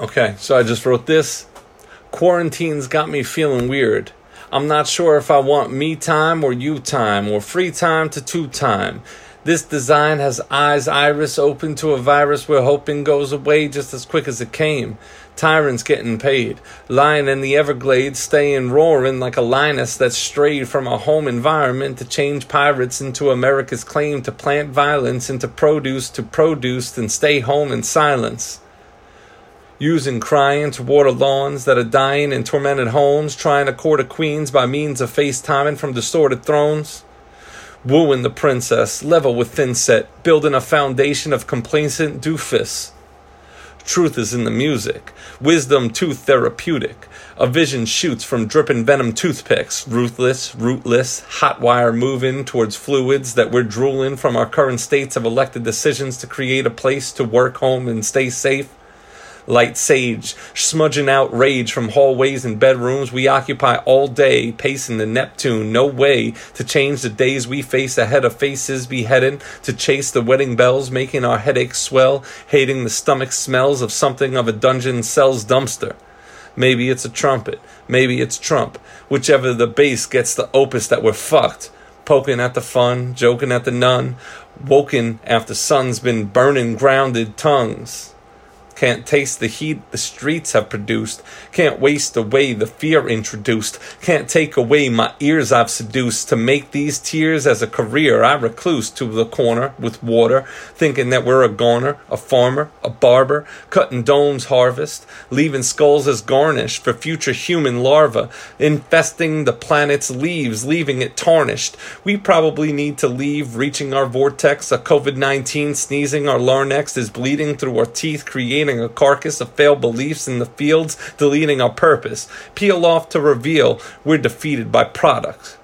Okay, so I just wrote this. Quarantine's got me feeling weird. I'm not sure if I want me time or you time or free time to two time. This design has eyes iris open to a virus we're hoping goes away just as quick as it came. Tyrants getting paid, lying in the Everglades, staying roaring like a lioness that strayed from a home environment to change pirates into America's claim to plant violence into produce to produce and stay home in silence using crying to water lawns that are dying in tormented homes, trying to court a queens by means of FaceTiming from distorted thrones. Wooing the princess, level with thin set, building a foundation of complacent doofus. Truth is in the music, wisdom too therapeutic. A vision shoots from dripping venom toothpicks, ruthless, rootless, hot wire moving towards fluids that we're drooling from our current states of elected decisions to create a place to work home and stay safe light sage, smudging out rage from hallways and bedrooms we occupy all day, pacing the Neptune. No way to change the days we face ahead of faces beheaded, to chase the wedding bells, making our headaches swell, hating the stomach smells of something of a dungeon cell's dumpster. Maybe it's a trumpet, maybe it's Trump, whichever the bass gets the opus that we're fucked. Poking at the fun, joking at the nun, woken after sun's been burning grounded tongues. Can't taste the heat the streets have produced. Can't waste away the fear introduced. Can't take away my ears I've seduced. To make these tears as a career, I recluse to the corner with water, thinking that we're a goner, a farmer, a barber, cutting domes harvest, leaving skulls as garnish for future human larvae, infesting the planet's leaves, leaving it tarnished. We probably need to leave, reaching our vortex. A COVID 19 sneezing, our larynx is bleeding through our teeth, creating a carcass of failed beliefs in the fields, deleting our purpose. Peel off to reveal we're defeated by products.